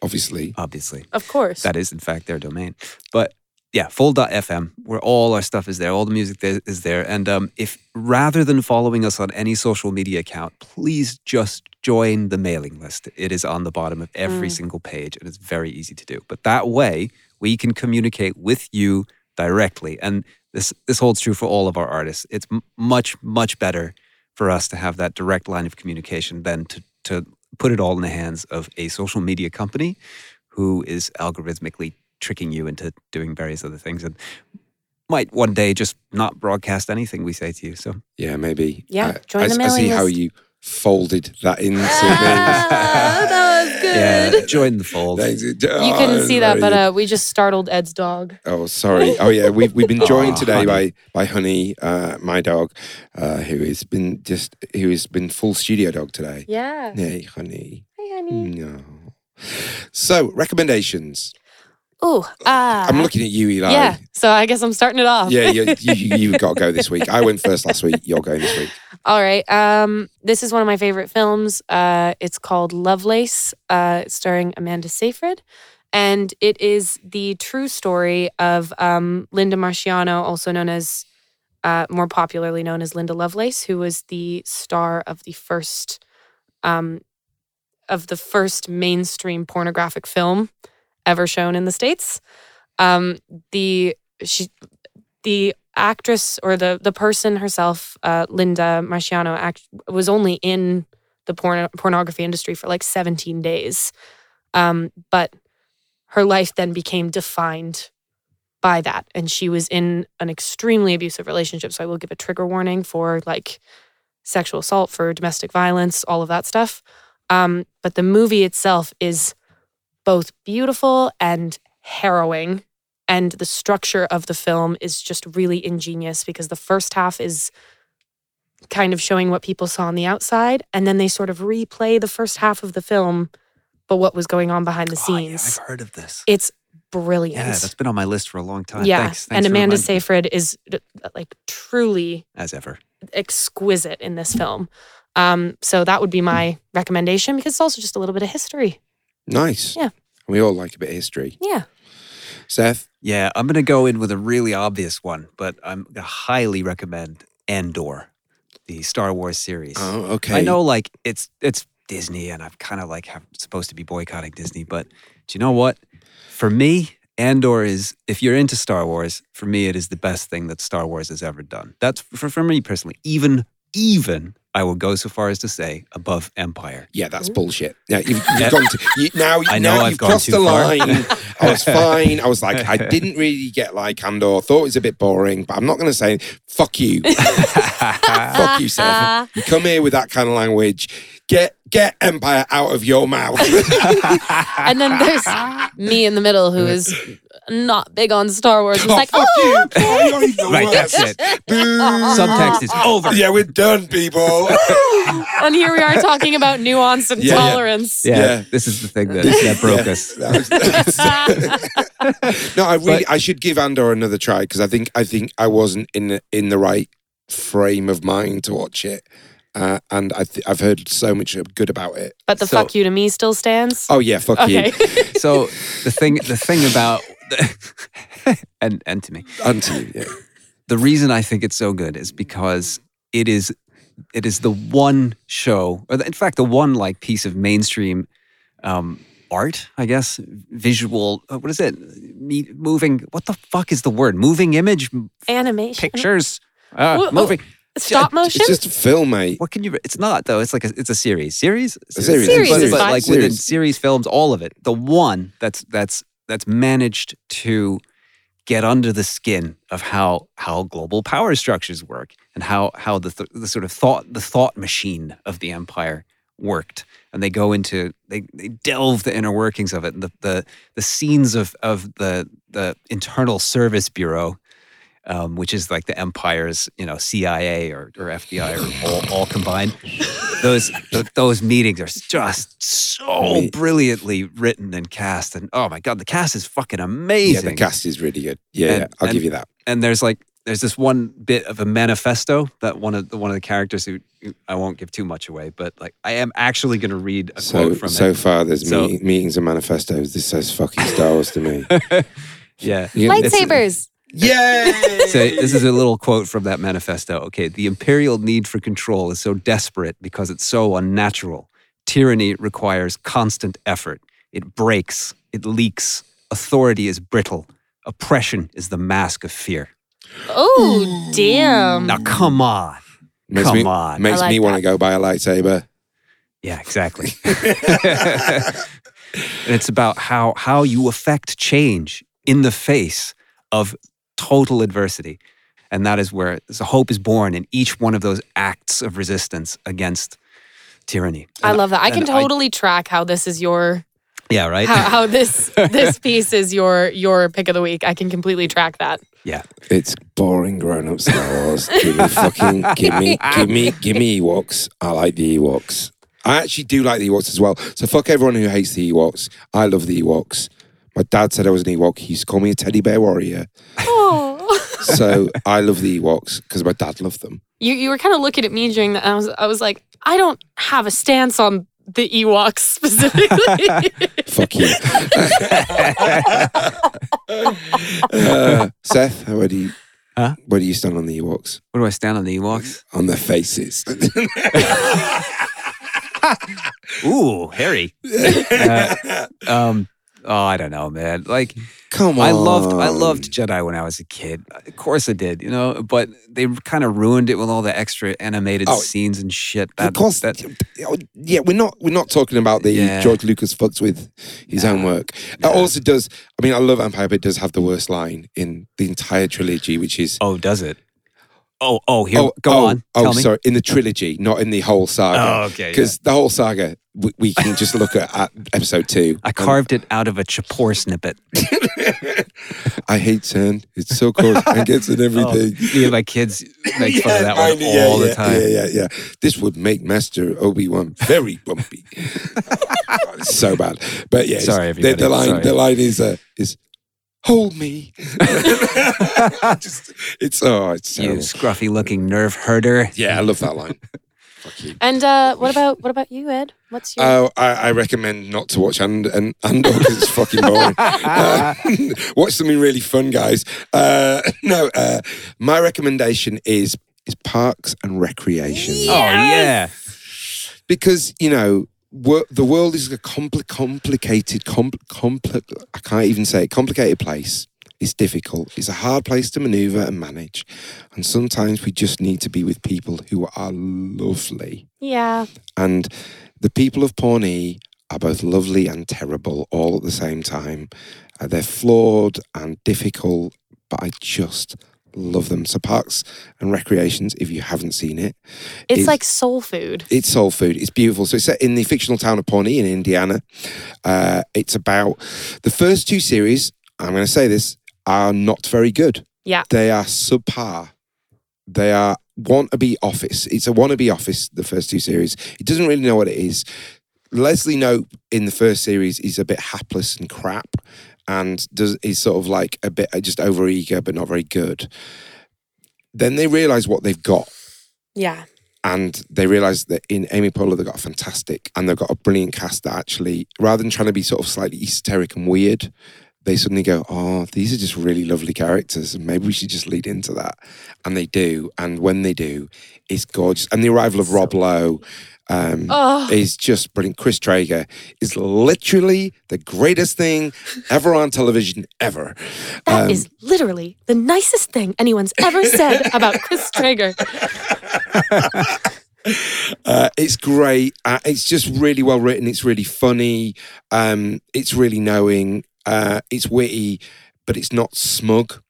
Obviously, obviously. Of course. That is, in fact, their domain. But yeah, fold.fm, where all our stuff is there, all the music there is there. And um, if rather than following us on any social media account, please just join the mailing list. It is on the bottom of every single page, and it's very easy to do. But that way, we can communicate with you directly. And this this holds true for all of our artists. It's m- much much better for us to have that direct line of communication than to to put it all in the hands of a social media company who is algorithmically tricking you into doing various other things and might one day just not broadcast anything we say to you. So yeah, maybe. Yeah, I- join I, the I see mailing how you folded that into <laughs> me. Oh, that was good. Yeah, join the fold. Thanks. You Oh, couldn't see that, but uh, we just startled Ed's dog. Oh, sorry. Oh, yeah. We've we've been <laughs> joined Aw, today Honey. by by Honey, uh, my dog, uh, who has been just who has been full studio dog today. Yeah. Hey, Honey. Hi, honey. No. So recommendations. Oh, ah. I'm looking at you, Eli. Yeah. So I guess I'm starting it off. Yeah, you, you, <laughs> you got to go this week. I went first last week. You're going this week. All right. Um, this is one of my favorite films. Uh, it's called Lovelace, uh, starring Amanda Seyfried. And it is the true story of um, Linda Marciano, also known as, uh, more popularly known as Linda Lovelace, who was the star of the first, um, of the first mainstream pornographic film ever shown in the states. Um, the she, the actress or the the person herself, uh, Linda Marciano, act, was only in the porn, pornography industry for like 17 days, um, but her life then became defined by that, and she was in an extremely abusive relationship. So I will give a trigger warning for like sexual assault, for domestic violence, all of that stuff. Um, but the movie itself is both beautiful and harrowing and the structure of the film is just really ingenious because the first half is kind of showing what people saw on the outside and then they sort of replay the first half of the film but what was going on behind the Oh, yeah, scenes I've heard of this. it's brilliant Yeah, that's been on my list for a long time. yeah Thanks. Thanks and amanda reminding seyfried is like truly as ever. exquisite in this film um, so that would be my recommendation because it's also just a little bit of history Nice. Yeah. We all like a bit of history. yeah Seth? Yeah, I'm going to go in with a really obvious one, but I'm going to highly recommend Andor, the Star Wars series. Oh, okay. I know, like it's it's Disney, and I'm kind of like have, supposed to be boycotting Disney, but do you know what? For me, Andor is if you're into Star Wars, for me, it is the best thing that Star Wars has ever done. That's for, for me personally. Even even I will go so far as to say above Empire. Yeah, that's bullshit. Yeah, you've, you've gone to you, now. I know now I've you've gone crossed too the far. line. I was <laughs> fine. I was like, I didn't really get like Andor. Thought it was a bit boring, but I'm not going to say fuck you. <laughs> fuck you, Seth. You come here with that kind of language. Get get Empire out of your mouth. <laughs> and then there's me in the middle who is not big on Star Wars. It's <laughs> Oh, like, fuck oh, you. Oh, you don't even know Right, what. that's it. Boo. Subtext <laughs> is over. Yeah, we're done, people. <laughs> and here we are talking about nuance and Yeah, yeah. tolerance. Yeah, Yeah. this is the thing that, that broke Yeah, us. that was- no, I really, I should give Andor another try because I think, I think I wasn't in the, in the right frame of mind to watch it, uh, and I th- I've heard so much good about it. But the So- fuck you to me still stands. Oh yeah, fuck okay. you, So the thing, the thing about, <laughs> and and to me, unto you. Yeah. <laughs> the reason I think it's so good is because it is it is the one show, or the- in fact, the one like piece of mainstream um, art, I guess, visual. uh, What is it? Me, moving. What the fuck is the word? Moving image Animation. pictures. Uh, Wha- moving. Stop motion. It's just a film, mate. What can you? It's not though. It's like a, it's a series. Series. A series. Series But, is but fine. like within Series. series films, all of it. The one that's that's that's managed to get under the skin of how how global power structures work and how how the th- the sort of thought the thought machine of the empire worked. And they go into they, they delve the inner workings of it and the the, the scenes of of the the internal service bureau, um, which is like the empire's you know CIA or, or FBI or <laughs> all, all combined. Those th- those meetings are just so brilliantly written and cast, and oh my god, the cast is fucking amazing. Yeah, amazing the cast is really good. Yeah, And- yeah, I'll and- give you that. and there's like there's this one bit of a manifesto that one of the one of the characters who who- I won't give too much away, but like I am actually going to read a So quote from so it. far, there's So- meeting, meetings and manifestos. This says fucking Star Wars to me. <laughs> Yeah. Yeah, it's- Lightsabers. Yay! So this is a little quote from that manifesto. Okay, the imperial need for control is so desperate because it's so unnatural. Tyranny requires constant effort. It breaks, it leaks. Authority is brittle. Oppression is the mask of fear. Oh, hmm. damn. Now come on. makes Come me, on. Makes I me want to go buy a lightsaber. Yeah, exactly. <laughs> <laughs> and it's about how how you affect change in the face of total adversity. And that is where so hope is born in each one of those acts of resistance against tyranny. I And- love that. I can and I- totally track how this is your Yeah, right? how, how <laughs> this this piece is your your pick of the week. I can completely track that. yeah. It's boring grown up Star Wars. give me fucking give me give me give me Ewoks. I like the Ewoks. I actually do like the Ewoks as well. So fuck everyone who hates the Ewoks. I love the Ewoks. My dad said I was an Ewok. He used to call me a teddy bear warrior. Oh. So I love the Ewoks because my dad loved them. You you were kind of looking at me during that. I was I was like, I don't have a stance on the Ewoks specifically. <laughs> Fuck you. uh, Seth, where do you Huh? where do you stand on the Ewoks? Where do I stand on the Ewoks? On their faces. <laughs> Ooh, Harry. <laughs> Uh, um, oh, I don't know, man. Like Come on. I loved I loved Jedi when I was a kid. Of course I did, you know, but they kind of ruined it with all the extra animated Oh, scenes and shit. Of That, course, that yeah, oh, we're not we're not talking about the Yeah. George Lucas fucks with his own work. It also does. I mean, I love Empire, but it does have the worst line in the entire trilogy, which is Oh, does it? Oh, oh, here oh, go oh, on. Oh, Tell me. sorry, in the trilogy, not in the whole saga. Oh, okay, Because the whole saga, we, we can just look at, at episode two. I and carved it out of a Chapor snippet. <laughs> I hate sand. It's so coarse and gets in <laughs> everything. Oh, me and my kids make fun of that one I yeah, all the time. Yeah, yeah, yeah. This would make Master Obi Wan very bumpy. <laughs> So bad. But yeah, Sorry, it's- the, everybody. the line, Sorry. the line is, uh, is hold me. <laughs> Just, it's oh, it's You scruffy looking nerf herder. Yeah, I love that line. <laughs> Fuck you. and uh, what about what about you, Ed? What's your Oh, I, I recommend not to watch and and Andor because it's fucking boring. Uh, <laughs> watch something really fun, guys. Uh, no, uh, my recommendation is is Parks and Recreation Oh yeah. because you know wor- the world is a compli- complicated, compl- compli- I can't even say it, complicated place. It's difficult. It's a hard place to maneuver and manage, and sometimes we just need to be with people who are lovely. yeah? And the people of Pawnee are both lovely and terrible all at the same time. Uh, they're flawed and difficult, but I just love them. So, Parks and Recreations, if you haven't seen it, It's is- like soul food. it's soul food. It's beautiful. So it's set in the fictional town of Pawnee in Indiana. Uh, it's about the first two series. I'm going to say this are not very good. Yeah. they are subpar. They are wannabe office. It's a wannabe office. The first two series. It doesn't really know what it is. Leslie Knope in the first series is a bit hapless and crap, and does is sort of like a bit just over eager but not very good. Then they realize what they've got Yeah. and they realize that in Amy Poehler they've got a fantastic and they've got a brilliant cast that actually, rather than trying to be sort of slightly esoteric and weird, they suddenly go, "Oh, these are just really lovely characters, and maybe we should just lead into that." And they do, and when they do, it's gorgeous. And the arrival of Rob Lowe. Um, Oh. is just brilliant. Chris Traeger is literally the greatest thing ever on television ever. That Um, is literally the nicest thing anyone's ever said about Chris Traeger. <laughs> Uh, it's great. Uh, it's just really well written. It's really funny. Um, it's really knowing. Uh, it's witty, but it's not smug.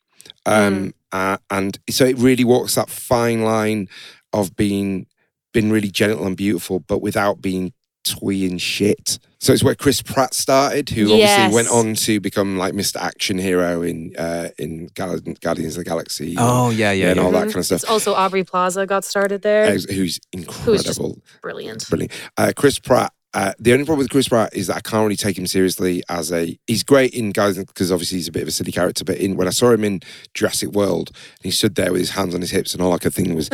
Um, uh, and so it really walks that fine line of being been really gentle and beautiful, but without being twee and shit. So it's where Chris Pratt started, who Yes. obviously went on to become like Mr. Action Hero in uh, in Gal- Guardians of the Galaxy. Oh yeah, yeah, and yeah. all that kind of stuff. It's also Aubrey Plaza got started there. Uh, Who's incredible. Brilliant. Brilliant. Uh, Chris Pratt. Uh, the only problem with Chris Pratt is that I can't really take him seriously as a. He's great in guys because obviously he's a bit of a silly character. But in when I saw him in Jurassic World, and he stood there with his hands on his hips, and all I could think was,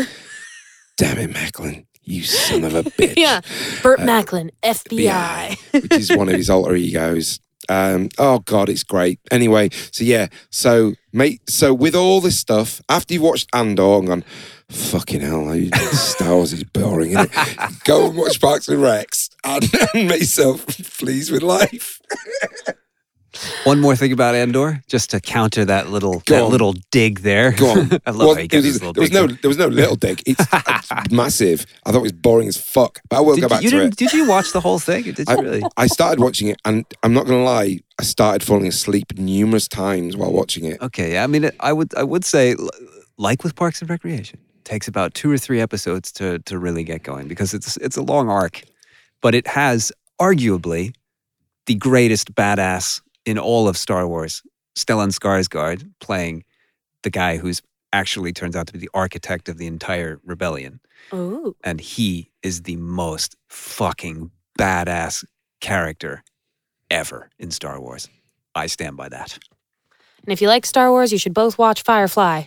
"Damn it, Macklin, you son of a <laughs> bitch!" Yeah. Burt Macklin, FBI. which is one of his alter egos. Um, oh God, it's great. Anyway, so yeah, so mate, so with all this stuff, after you've watched Andor and gone, fucking hell, Star Wars is boring. Isn't it? <laughs> Go and watch Parks and Recs and, and <laughs> make yourself pleased with life. One more thing about Andor, just to counter that little Go that on. little dig there. Go on. <laughs> I love Well, how you get was, these little there was digs no, there was no little dig. It's, <laughs> it's massive. I thought it was boring as fuck, but I will Did go back you to didn't? it. Did you watch the whole thing? Did you I, really? I started watching it, and I'm not gonna lie, I started falling asleep numerous times while watching it. Okay, yeah. I mean, it, I would I would say, like with Parks and Recreation, takes about two or three episodes to to really get going because it's it's a long arc, but it has arguably the greatest badass in all of Star Wars, Stellan Skarsgård playing the guy who's actually turns out to be the architect of the entire rebellion, Ooh. and he is the most fucking badass character ever in Star Wars. I stand by that. And if you like Star Wars, you should both watch Firefly.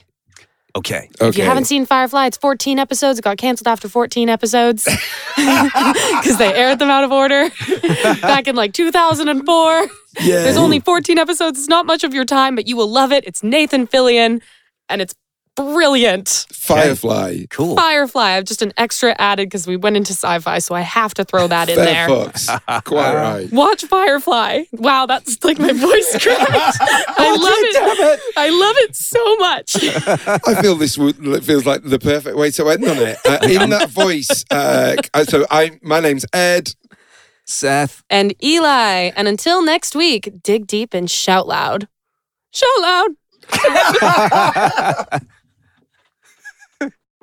Okay. Okay. If you haven't seen Firefly, it's 14 episodes. It got canceled after 14 episodes <laughs> because they aired them out of order <laughs> back in like 2004. yeah, There's only 14 episodes. It's not much of your time, but you will love it. It's Nathan Fillion, and it's brilliant. Firefly. Cool. Firefly. I've just an extra added because we went into sci-fi, so I have to throw that in Fair there. fucks. Quite right. Watch Firefly. Wow, that's like my voice <laughs> cracked. I love it. Damn it. I love it so much. <laughs> I feel this would, it feels like the perfect way to end on it. Uh, <laughs> in that voice, uh, so I, my name's Ed. Seth. And Eli. And until next week, dig deep and shout loud. Shout loud.